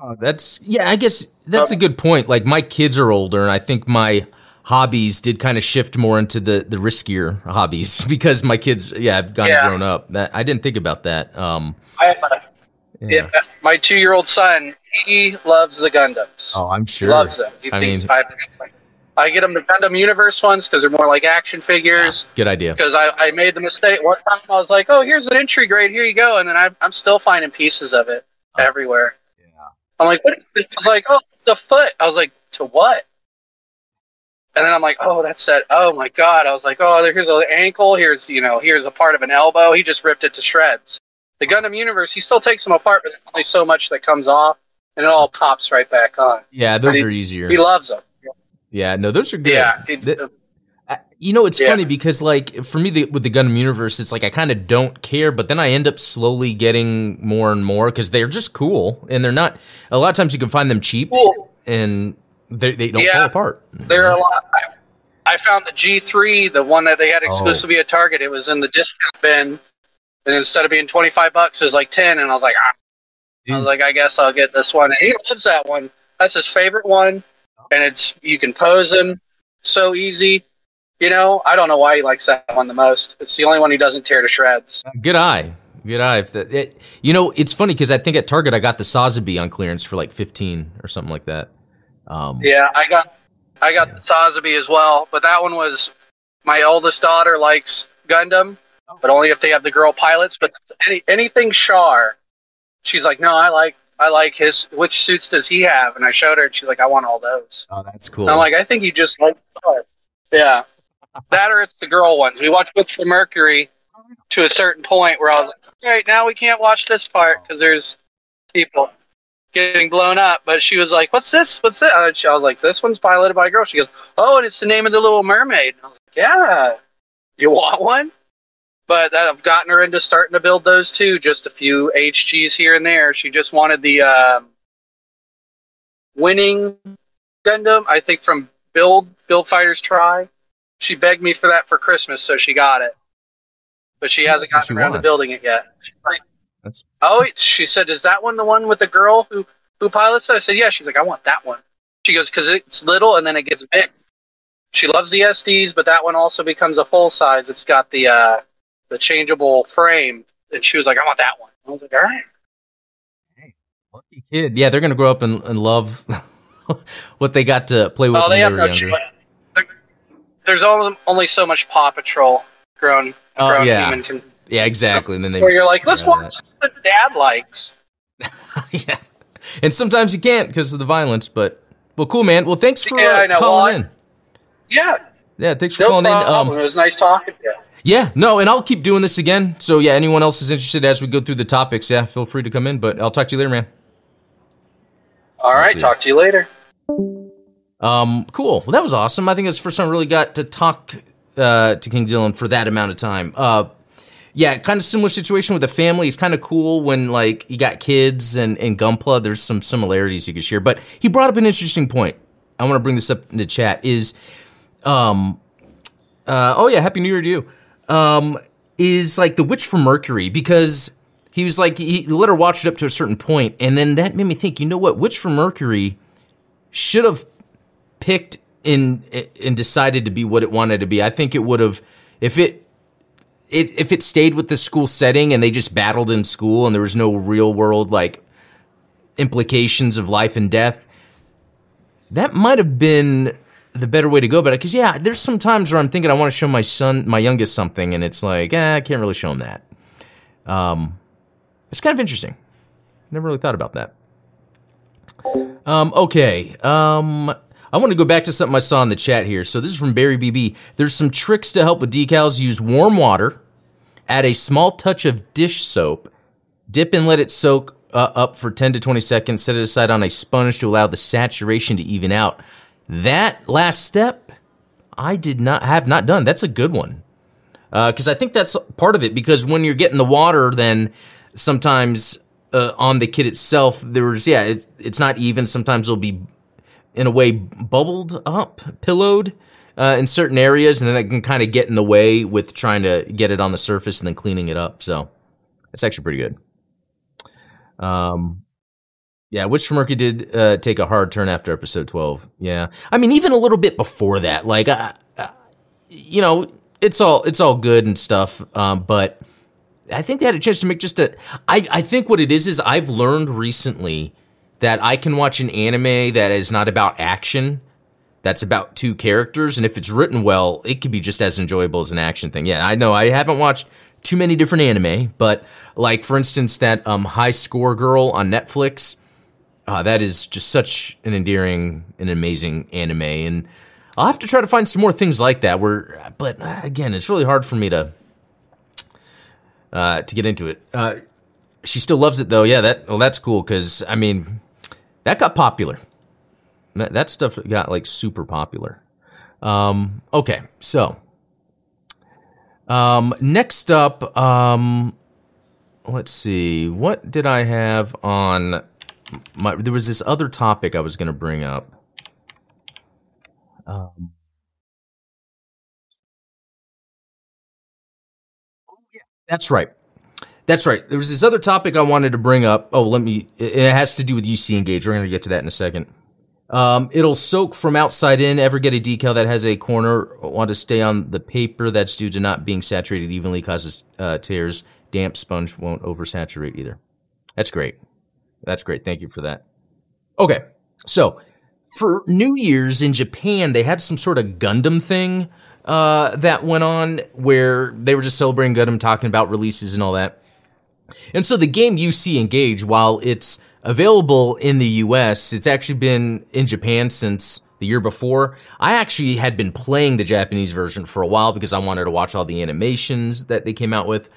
Oh, that's yeah. I guess that's a good point. Like my kids are older, and I think my hobbies did kind of shift more into the the riskier hobbies because my kids, yeah, have gotten Yeah. grown up. That I didn't think about that. Um, I a, yeah. yeah, my two year old son. He loves the Gundams. Oh, I'm sure. Loves them. He I thinks mean- I, I get him the Gundam Universe ones because they're more like action figures. Good idea. Because I, I made the mistake one time. I was like, "Oh, here's an entry grade. Here you go," and then I, I'm still finding pieces of it Oh. everywhere. I'm like, "What?" I was like, "Oh, the foot." I was like, "To what?" And then I'm like, "Oh, that's that." Oh my god! I was like, "Oh, here's an ankle. Here's you know, here's a part of an elbow. He just ripped it to shreds." The Gundam Universe, he still takes them apart, but there's only so much that comes off, and it all pops right back on. Yeah, those He- are easier. He loves them. Yeah, no, those are good. Yeah. he- Th- I- you know, it's Yeah. funny because like for me the, with the Gundam universe, it's like I kind of don't care, but then I end up slowly getting more and more because they're just cool and they're not. A lot of times you can find them cheap Cool. and they they don't Yeah. fall apart. There are a lot. I, I found the G3, the one that they had Oh. exclusively at Target. It was in the discount bin, and instead of being 25 bucks, it was like 10. And I was like, ah. I was like, I guess I'll get this one. And he loves that one. That's his favorite one, and it's you can pose him so easy. You know, I don't know why he likes that one the most. It's the only one he doesn't tear to shreds. Good eye. Good eye. If that, it, you know, it's funny because I think at Target I got the Sazabi on clearance for like fifteen or something like that. Um, Yeah, I got I got the Sazabi as well, but that one was my oldest daughter likes Gundam, but only if they have the girl pilots. But any anything Char, she's like, no, I like I like his. Which suits does he have? And I showed her, and she's like, I want all those. Oh, that's cool. And I'm like, I think you just like Char. Yeah, that or it's the girl ones. We watched Books for Mercury to a certain point where I was like, all right, now we can't watch this part because there's people getting blown up. But she was like, "What's this? What's that?" Uh, I was like, "This one's piloted by a girl." She goes, "Oh, and it's the name of the Little Mermaid." And I was like, "Yeah, you want one?" But I've gotten her into starting to build those too. Just a few HGs here and there. She just wanted the um, winning Gundam, I think from Build Build Fighters Try. She begged me for that for Christmas, so she got it. But she hasn't gotten around to building it yet. Like, That's Oh, she said, "Is that one the one with the girl who who pilots it?" I said, "Yeah." She's like, "I want that one." She goes, "Because it's little and then it gets big." She loves the SDs, but that one also becomes a full size. It's got the uh, the changeable frame, and she was like, "I want that one." I was like, "All right." Hey, lucky kid. Yeah, they're gonna grow up and, and love what they got to play with Oh, they they have were no younger. There's only only so much Paw Patrol grown Oh, grown yeah. human can. Yeah, exactly. And then they Where you're like, let's watch what Dad likes. yeah. And sometimes you can't because of the violence, but well, cool, man. Well, thanks for Yeah, uh, calling Well, in. Yeah, Yeah, thanks for no calling problem. in. Um, it was nice talking to you. yeah, no, and I'll keep doing this again. So yeah, anyone else is interested as we go through the topics, yeah, feel free to come in. But I'll talk to you later, man. All right, talk to you later. Um, cool. Well, that was awesome. I think it's the first time I really got to talk uh, to King Dylan for that amount of time. Uh, yeah, kind of similar situation with the family. It's kind of cool when like you got kids and and Gunpla. There's some similarities you could share. But he brought up an interesting point. I want to bring this up in the chat. Is um, uh, oh yeah, Happy New Year to you. Um, is like the Witch from Mercury because he was like he let her watch it up to a certain point, and then that made me think. You know what? Witch from Mercury should have picked and and decided to be what it wanted to be. I think it would have if it, it if it stayed with the school setting and they just battled in school and there was no real world like implications of life and death. That might have been the better way to go about it. Because yeah, there's some times where I'm thinking I want to show my son, my youngest, something, and it's like, eh, I can't really show him that. Um, it's kind of interesting. Never really thought about that. Um, okay. Um, I want to go back to something I saw in the chat here. So this is from Barry BB. There's some tricks to help with decals. Use warm water, add a small touch of dish soap, dip and let it soak uh, up for 10 to 20 seconds. Set it aside on a sponge to allow the saturation to even out. That last step, I did not have not done. That's a good one because I think that's part of it. Because when you're getting the water, then sometimes uh, on the kit itself, there's yeah, it's it's not even. Sometimes it'll be in a way bubbled up, pillowed uh, in certain areas, and then that can kind of get in the way with trying to get it on the surface and then cleaning it up. So it's actually pretty good. Um, yeah, Witch from Mercury did uh, take a hard turn after episode twelve. Yeah, I mean even a little bit before that. Like, uh, you know, it's all it's all good and stuff, um, but I think they had a chance to make just a. I I think what it is is I've learned recently that I can watch an anime that is not about action. That's about two characters, and if it's written well, it could be just as enjoyable as an action thing. Yeah, I know I haven't watched too many different anime, but like for instance, that um, High Score Girl on Netflix, uh, that is just such an endearing and amazing anime, and I'll have to try to find some more things like that. Where, but uh, again, it's really hard for me to uh, to get into it. Uh, she still loves it though. Yeah, that well, that's cool because I mean, that got popular. That, that stuff got like super popular. Um, okay, so um, next up, um, let's see, what did I have on my? There was this other topic I was going to bring up. Um, That's right. That's right. There was this other topic I wanted to bring up. Oh, let me. It has to do with UC Engage. We're going to get to that in a second. Um, it'll soak from outside in. Ever get a decal that has a corner? Want to stay on the paper that's due to not being saturated evenly causes uh, tears. Damp sponge won't oversaturate either. That's great. That's great. Thank you for that. Okay, so for New Year's in Japan, they had some sort of Gundam thing uh, that went on where they were just celebrating Gundam, talking about releases and all that. And so the game UC Engage, while it's available in the US, it's actually been in Japan since the year before. I actually had been playing the Japanese version for a while because I wanted to watch all the animations that they came out with.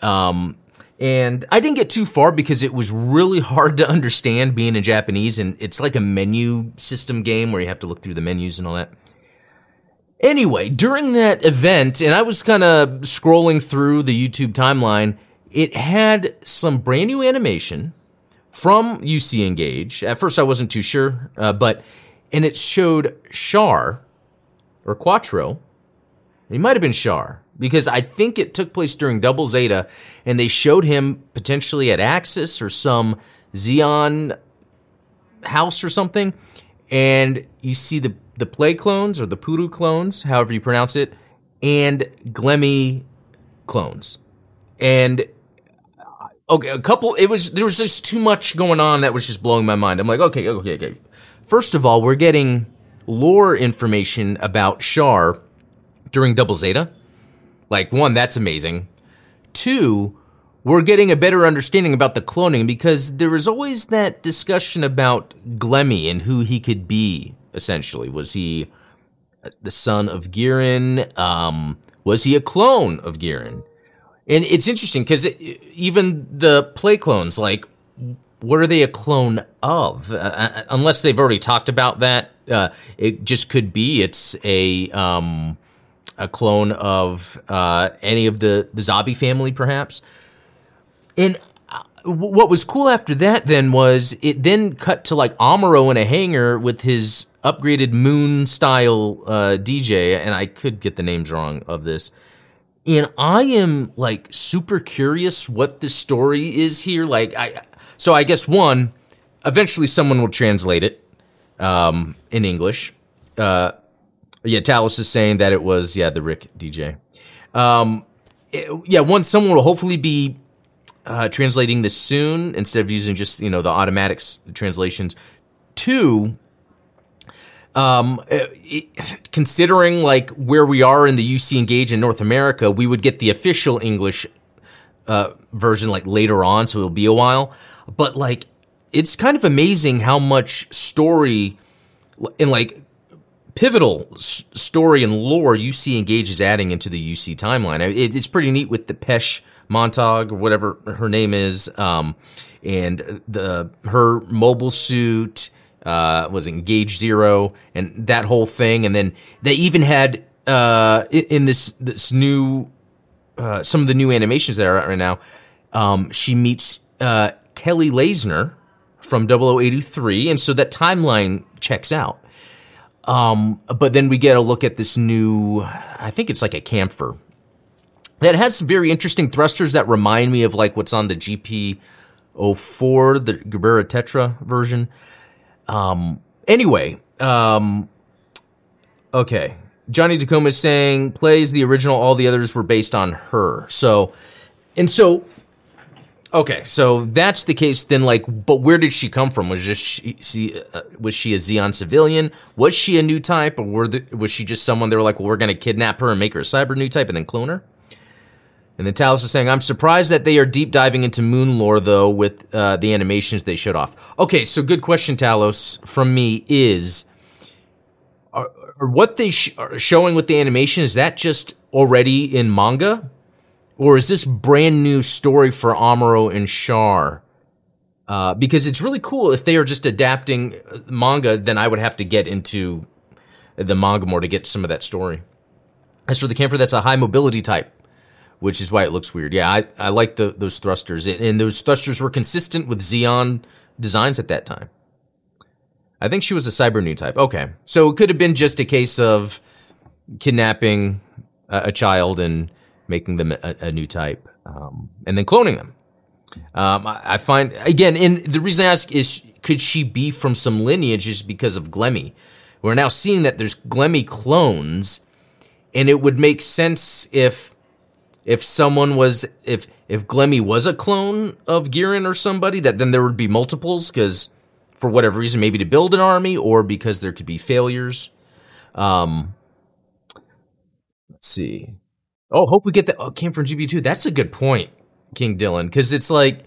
Um, and I didn't get too far because it was really hard to understand being in Japanese, and it's like a menu system game where you have to look through the menus and all that. Anyway, during that event, and I was kind of scrolling through the YouTube timeline, it had some brand new animation from UC Engage. At first, I wasn't too sure, uh, but and it showed Char or Quattro. He might have been Char. because I think it took place during Double Zeta, and they showed him potentially at Axis or some Zeon house or something, and you see the the Ple clones or the Puru clones, however you pronounce it, and Glemy clones, and okay, a couple. It was there was just too much going on that was just blowing my mind. I'm like, okay, okay, okay. First of all, we're getting lore information about Char during Double Zeta. Like one, that's amazing. Two, we're getting a better understanding about the cloning because there was always that discussion about Glemy and who he could be. Essentially, was he the son of Gihren? Um, was he a clone of Gihren? And it's interesting because it, even the Ple clones, like, what are they a clone of? Uh, uh, unless they've already talked about that, uh, it just could be it's a um, a clone of uh, any of the the Zabi family, perhaps. And uh, what was cool after that then was it then cut to like Amuro in a hangar with his upgraded moon style uh, DJ, and I could get the names wrong of this. And I am like super curious what the story is here. Like I, so I guess one, eventually someone will translate it um, in English. Uh, yeah, Talos is saying that it was yeah the Rick DJ. Um, it, yeah, one someone will hopefully be uh, translating this soon instead of using just you know the automatic translations. Two, um, it, considering like where we are in the UC Engage in North America, we would get the official English uh, version like later on, so it'll be a while. But like, it's kind of amazing how much story and like pivotal s- story and lore UC Engage is adding into the UC timeline. It, it's pretty neat with the Pesh Montag or whatever her name is, um, and the her mobile suit uh, was Engage Zero and that whole thing, and then they even had uh, in, this this new uh, some of the new animations that are out right now. Um, she meets uh, Kelly Layzner from 0083, and so that timeline checks out. Um, but then we get a look at this new, I think it's like a Kampfer that has some very interesting thrusters that remind me of like what's on the GP04, the Gerbera Tetra version. Um, anyway, um, okay. Johnny Tacoma is saying plays the original, all the others were based on her. So, and so, okay, so that's the case. Then, like, but where did she come from? Was just she, she uh, was she a Zeon civilian? Was she a new type, or were the, was she just someone they were like, well, we're going to kidnap her and make her a cyber new type and then clone her? And then Talos is saying, I'm surprised that they are deep diving into moon lore, though, with uh, the animations they showed off. Okay, so good question, Talos, from me is are, are what they sh- are showing with the animation, is that just already in manga? Or is this brand new story for Amuro and Char? Uh, because it's really cool if they are just adapting uh, manga, then I would have to get into the manga more to get some of that story. As for the Kampfer, that's a high mobility type which is why it looks weird. Yeah, I, I like the, those thrusters, and those thrusters were consistent with Zeon designs at that time. I think she was a cyber new type. Okay, so it could have been just a case of kidnapping a, a child and making them a, a new type, um, and then cloning them. Um, I, I, find again, and the reason I ask is, could she be from some lineage just because of Glemy? We're now seeing that there's Glemy clones, and it would make sense if if someone was if if Glemy was a clone of Gihren or somebody, that then there would be multiples because for whatever reason, maybe to build an army or because there could be failures. Um, let's see. Oh, hope we get that. Oh, came from GB2. That's a good point, King Dylan, because it's like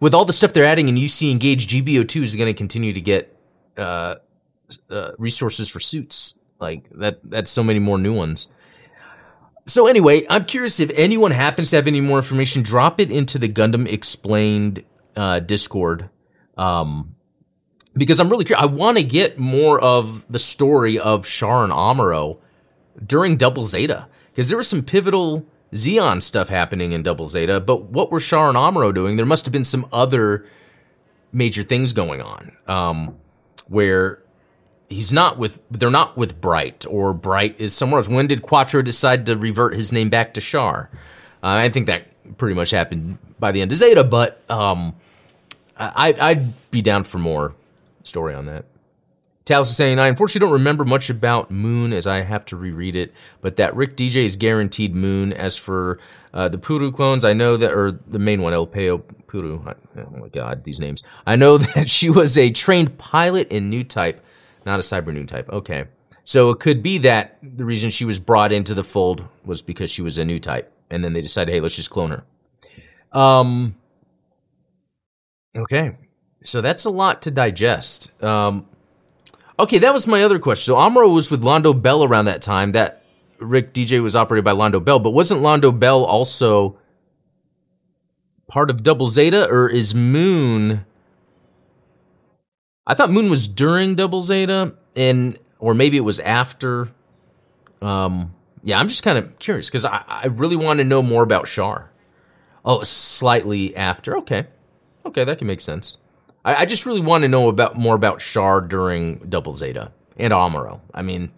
with all the stuff they're adding in UC Engage, GBO2 is going to continue to get uh, uh, resources for suits. Like that. That's so many more new ones. So anyway, I'm curious if anyone happens to have any more information, drop it into the Gundam Explained uh, Discord, um, because I'm really curious. I want to get more of the story of Char and Amuro during Double Zeta, because there was some pivotal Zeon stuff happening in Double Zeta. But what were Char and Amuro doing? There must have been some other major things going on, um, where he's not with they're not with Bright or Bright is somewhere else. When did Quattro decide to revert his name back to Char? Uh, I think that pretty much happened by the end of Zeta, but um, I, I'd be down for more story on that. Talos is saying, I unfortunately don't remember much about Moon as I have to reread it, but that Rick DJ is guaranteed Moon. As for uh, the Puru clones, I know that, or the main one, El Peo Puru. Oh my god, these names. I know that she was a trained pilot in New Type, not a Cyber New Type. Okay. So it could be that the reason she was brought into the fold was because she was a new type, and then they decided, hey, let's just clone her. Um. Okay, so that's a lot to digest. Um, Okay, that was my other question. So Amuro was with Londo Bell around that time. That Rick DJ was operated by Londo Bell, but wasn't Londo Bell also part of Double Zeta, or is Moon? I thought Moon was during Double Zeta, and or maybe it was after. Um, yeah, I'm just kind of curious because I, I really want to know more about Char. Oh, slightly after. Okay, okay, that can make sense. I, I just really want to know about more about Char during Double Zeta and Amuro. I mean,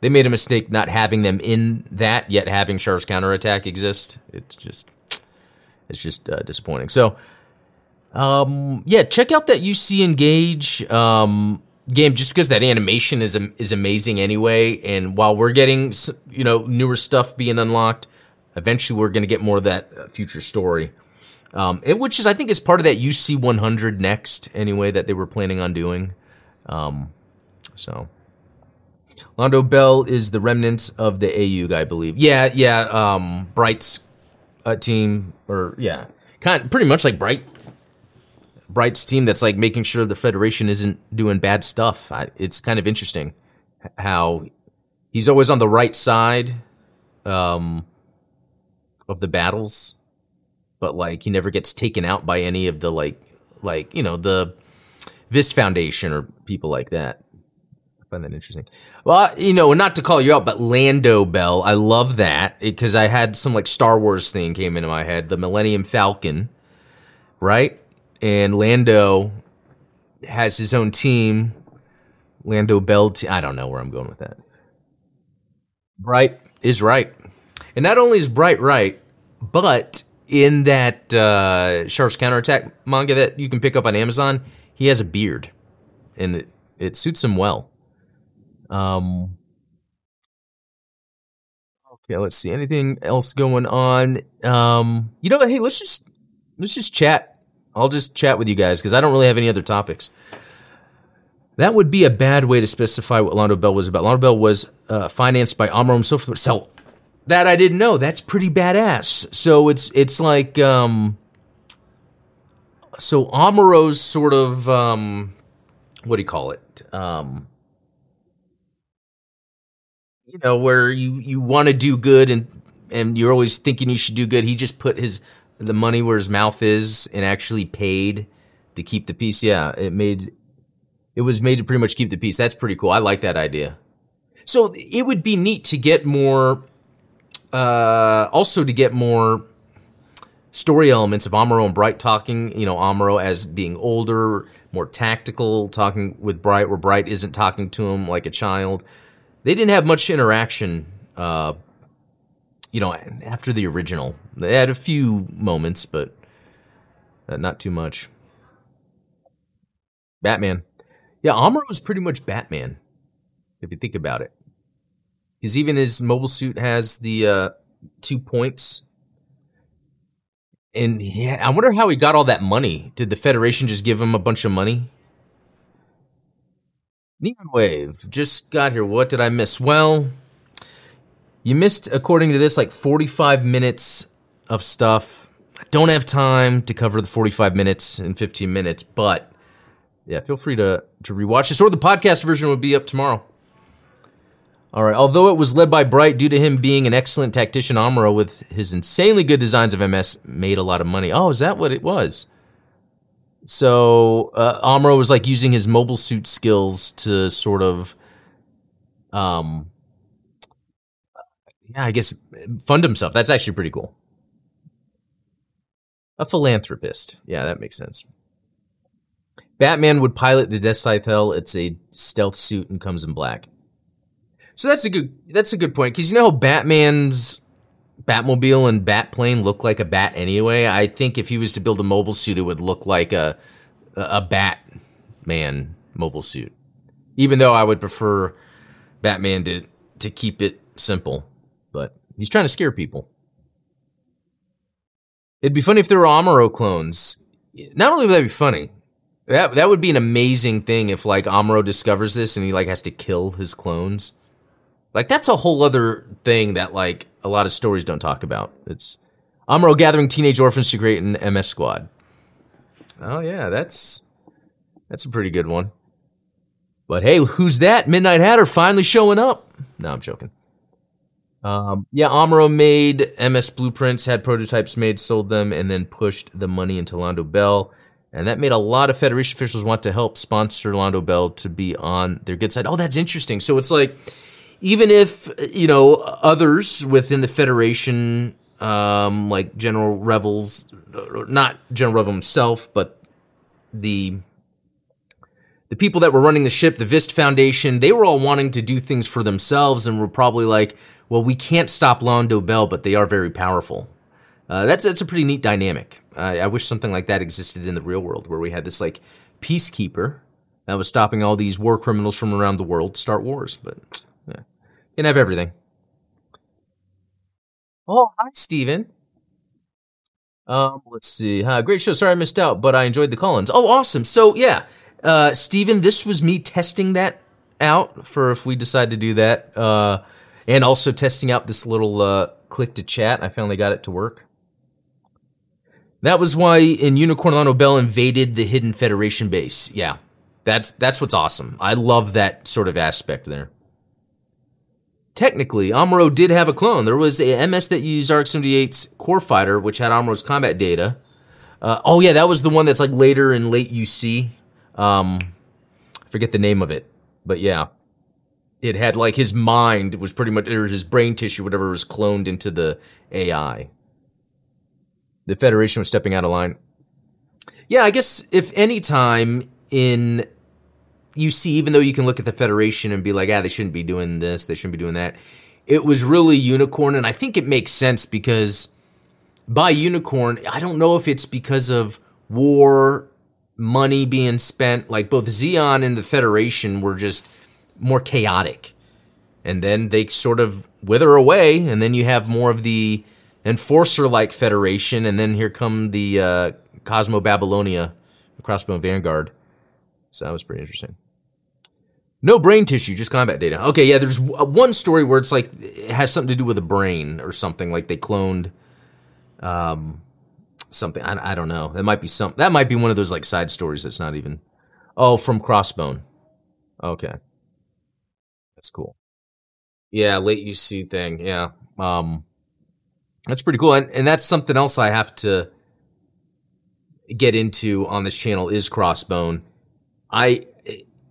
they made a mistake not having them in that, yet having Char's counterattack exist. It's just, it's just uh, disappointing. So, um, yeah, check out that UC Engage um, game just because that animation is is amazing anyway. And while we're getting you know newer stuff being unlocked, eventually we're going to get more of that uh, future story. Um, it, which is I think is part of that UC 100 next anyway that they were planning on doing. Um, so Londo Bell is the remnants of the AEUG, I believe. Yeah, yeah. Um, Bright's uh, team, or yeah, kind of, pretty much like Bright. Bright's team that's like making sure the Federation isn't doing bad stuff. I, it's kind of interesting how he's always on the right side um, of the battles but like he never gets taken out by any of the like like you know the Vist Foundation or people like that. I find that interesting. Well, you know, not to call you out, but Lando Bell, I love that because I had some like Star Wars thing came into my head, the Millennium Falcon, right? And Lando has his own team. Lando Bell, I don't know where I'm going with that. Bright is right. And not only is Bright right, but in that uh, Char's counterattack manga that you can pick up on Amazon, he has a beard, and it, it suits him well. Um. Okay, let's see. Anything else going on? Um, you know, hey, let's just let's just chat. I'll just chat with you guys because I don't really have any other topics. That would be a bad way to specify what Londo Bell was about. Londo Bell was uh, financed by Amuro and so that I didn't know. That's pretty badass. So it's it's like um so Amuro's sort of um what do you call it? Um you know, where you you want to do good and and you're always thinking you should do good. He just put his the money where his mouth is and actually paid to keep the peace. Yeah, it made it was made to pretty much keep the peace. That's pretty cool. I like that idea. So it would be neat to get more uh, also to get more story elements of Amuro and Bright talking, you know, Amuro as being older, more tactical, talking with Bright, where Bright isn't talking to him like a child. They didn't have much interaction, uh, you know, after the original. They had a few moments, but uh, not too much. Batman. Yeah, Amuro was pretty much Batman, if you think about it. Because even his mobile suit has the uh, two points. And yeah, I wonder how he got all that money. Did the Federation just give him a bunch of money? Neon Wave just got here. What did I miss? Well, you missed, according to this, like 45 minutes of stuff. I don't have time to cover the 45 minutes in 15 minutes, but yeah, feel free to to rewatch this, or the podcast version will be up tomorrow. All right. Although it was led by Bright due to him being an excellent tactician, Amuro, with his insanely good designs of MS, made a lot of money. Oh, is that what it was? So uh, Amuro was like using his mobile suit skills to sort of, um, yeah, I guess fund himself. That's actually pretty cool. A philanthropist. Yeah, that makes sense. Batman would pilot the Death Scythe Hell. It's a stealth suit and comes in black. So that's a good that's a good point because you know how Batman's Batmobile and Batplane look like a bat anyway. I think if he was to build a mobile suit, it would look like a a Batman mobile suit. Even though I would prefer Batman to to keep it simple, he's trying to scare people. It'd be funny if there were Amuro clones. Not only would that be funny, that that would be an amazing thing if like Amuro discovers this and he like has to kill his clones. Like that's a whole other thing that like a lot of stories don't talk about. It's Amuro gathering teenage orphans to create an MS squad. Oh yeah, that's that's a pretty good one. But hey, who's that? Midnight Hatter finally showing up. No, I'm joking. Um, yeah, Amuro made MS blueprints, had prototypes made, sold them, and then pushed the money into Londo Bell. And that made a lot of Federation officials want to help sponsor Londo Bell to be on their good side. Oh, that's interesting. So it's like, even if, you know, others within the Federation, um, like General Revils, not General Revil himself, but the the people that were running the ship, the Vist Foundation, they were all wanting to do things for themselves and were probably like, well, we can't stop Londo Bell, but they are very powerful. Uh, that's that's a pretty neat dynamic. I wish something like that existed in the real world, where we had this like peacekeeper that was stopping all these war criminals from around the world to start wars. But yeah, can have everything. Oh, hi, Steven. Um, let's see. Uh, great show. Sorry I missed out, but I enjoyed the Collins. Oh, awesome. So yeah, uh, Steven, this was me testing that out for if we decide to do that. Uh, and also testing out this little uh, click to chat. I finally got it to work. That was why in Unicorn Londo Bell invaded the hidden Federation base. Yeah, that's that's what's awesome. I love that sort of aspect there. Technically, Amuro did have a clone. There was a MS that used RX-78's core fighter, which had Amuro's combat data. Uh, oh yeah, that was the one that's like later in late UC. Um, forget the name of it, but yeah it had like his mind was pretty much or his brain tissue, whatever, was cloned into the AI. The Federation was stepping out of line. Yeah, I guess if any time in UC, even though you can look at the Federation and be like, ah, they shouldn't be doing this, they shouldn't be doing that. It was really Unicorn, and I think it makes sense because by Unicorn, I don't know if it's because of war, money being spent, like both Zeon and the Federation were just more chaotic. And then they sort of wither away, and then you have more of the enforcer like federation, and then here come the uh, Cosmo Babylonia, Crossbone Vanguard. So that was pretty interesting. No brain tissue, just combat data. Okay, yeah, there's one story where it's like it has something to do with a brain or something, like they cloned um, something. I, I don't know. That might be some. That might be one of those like side stories that's not even. Oh, from Crossbone. Okay. That's cool. Yeah, late UC thing. Yeah. Um, that's pretty cool. And, and that's something else I have to get into on this channel is Crossbone. I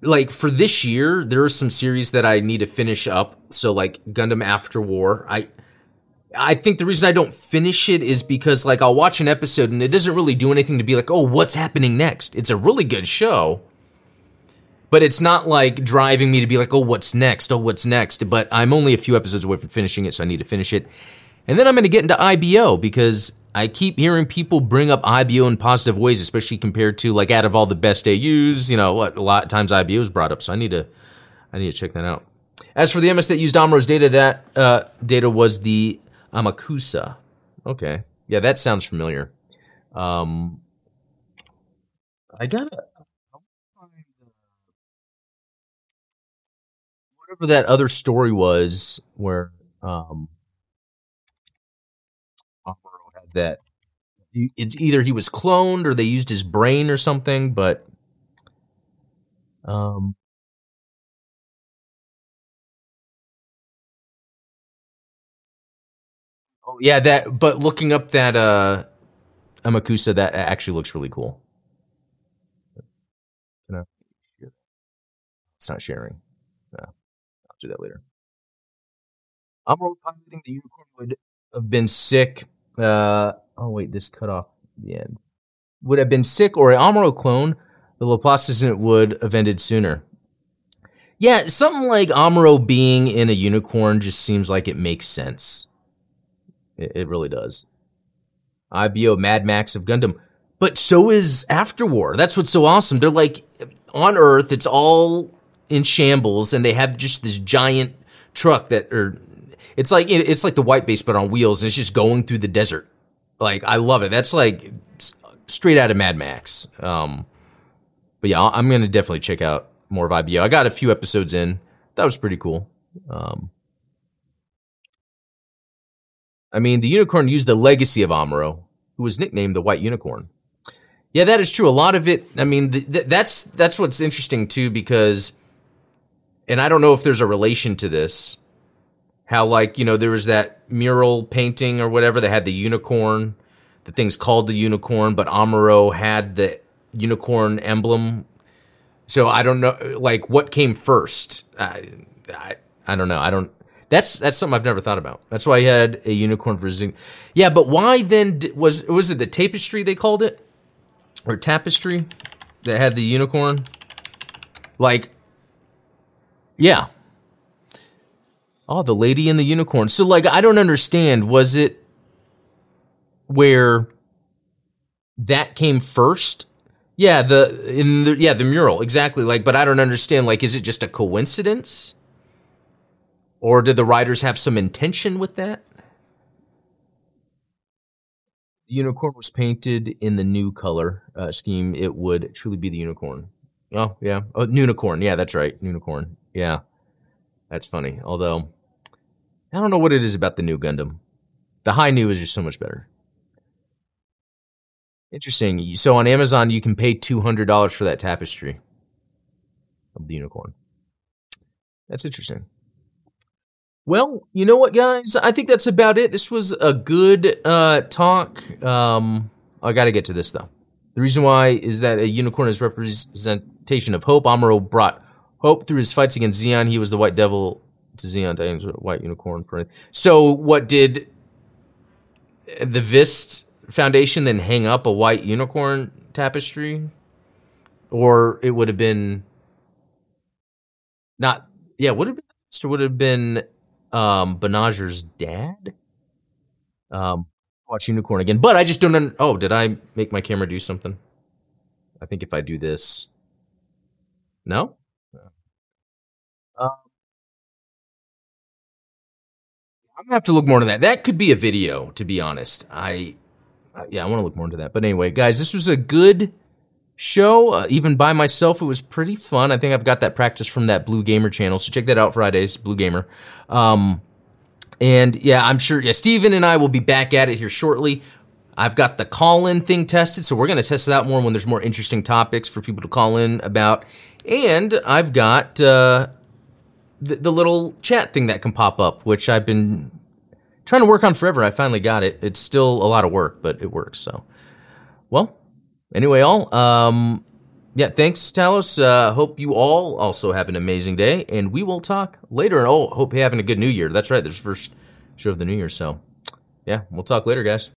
like for this year, there are some series that I need to finish up. So like Gundam After War. I I think the reason I don't finish it is because like I'll watch an episode and it doesn't really do anything to be like, oh, what's happening next? It's a really good show but it's not like driving me to be like, oh, what's next? Oh, what's next? But I'm only a few episodes away from finishing it, so I need to finish it. And then I'm going to get into IBO because I keep hearing people bring up IBO in positive ways, especially compared to like out of all the best AUs, you know, what a lot of times IBO is brought up. So I need to, I need to check that out. As for the MS that used Amuro's data, that uh, data was the Amakusa. Okay, yeah, that sounds familiar. Um, I gotta, whatever that other story was where um had that it's either he was cloned or they used his brain or something, but um Oh yeah, that but looking up that uh Amakusa that actually looks really cool. It's not sharing do that later. Amuro piloting the unicorn would have been sick. Uh, oh wait, this cut off the end. Would have been sick or an Amuro clone. The Laplace would have ended sooner. Yeah, something like Amuro being in a unicorn just seems like it makes sense. It, it really does. IBO Mad Max of Gundam. But so is Afterwar. That's what's so awesome. They're like on Earth, it's all in shambles, and they have just this giant truck that, or it's like it's like the white base but on wheels, and it's just going through the desert. Like I love it. That's like straight out of Mad Max. Um, but yeah, I'm gonna definitely check out more of IBO. I got a few episodes in. That was pretty cool. Um, I mean, the unicorn used the legacy of Amuro, who was nicknamed the White Unicorn. Yeah, that is true. A lot of it. I mean, th- th- that's that's what's interesting too, because, and I don't know if there's a relation to this. How like you know there was that mural painting or whatever that had the unicorn, the thing's called the unicorn, but Amuro had the unicorn emblem. So I don't know, like what came first. I, I, I don't know. I don't. That's that's something I've never thought about. That's why he had a unicorn for his. Yeah, but why then was was it the tapestry they called it, or tapestry that had the unicorn? Like, yeah. Oh, the lady and the unicorn. So like, I don't understand. Was it where that came first? Yeah, the in the yeah the mural exactly. Like, but I don't understand. Like, is it just a coincidence? Or did the writers have some intention with that? The unicorn was painted in the new color uh, scheme. It would truly be the unicorn. Oh, yeah. Oh, unicorn. Yeah, that's right. Unicorn. Yeah. That's funny. Although, I don't know what it is about the Nu Gundam. The Hi-Nu is just so much better. Interesting. So on Amazon, you can pay $200 for that tapestry of the unicorn. That's interesting. Well, you know what, guys? I think that's about it. This was a good uh, talk. Um, I got to get to this though. The reason why is that a unicorn is representation of hope. Amuro brought hope through his fights against Zeon. He was the White Devil to Zeon, Diane's White Unicorn. So, what did the Vist Foundation then hang up a white unicorn tapestry, or it would have been not? Yeah, would have been or would have been um, Banagher's dad. Um, watch Unicorn again, but I just don't. Un- oh, did I make my camera do something? I think if I do this, no. I'm gonna have to look more into that. That could be a video, to be honest. I, yeah, I want to look more into that. But anyway, guys, this was a good show. Uh, even by myself, it was pretty fun. I think I've got that practice from that Blue Gamer channel. So check that out Fridays, Blue Gamer. Um, and yeah, I'm sure, yeah, Steven and I will be back at it here shortly. I've got the call in thing tested, so we're going to test it out more when there's more interesting topics for people to call in about. And I've got uh, the little chat thing that can pop up, which I've been trying to work on forever. I finally got it. It's still a lot of work, but it works. So, well, anyway, all um, yeah, thanks, Talos. Uh, hope you all also have an amazing day, and we will talk later. Oh, hope you're having a good New Year. That's right, there's first show of the New Year. So, yeah, we'll talk later, guys.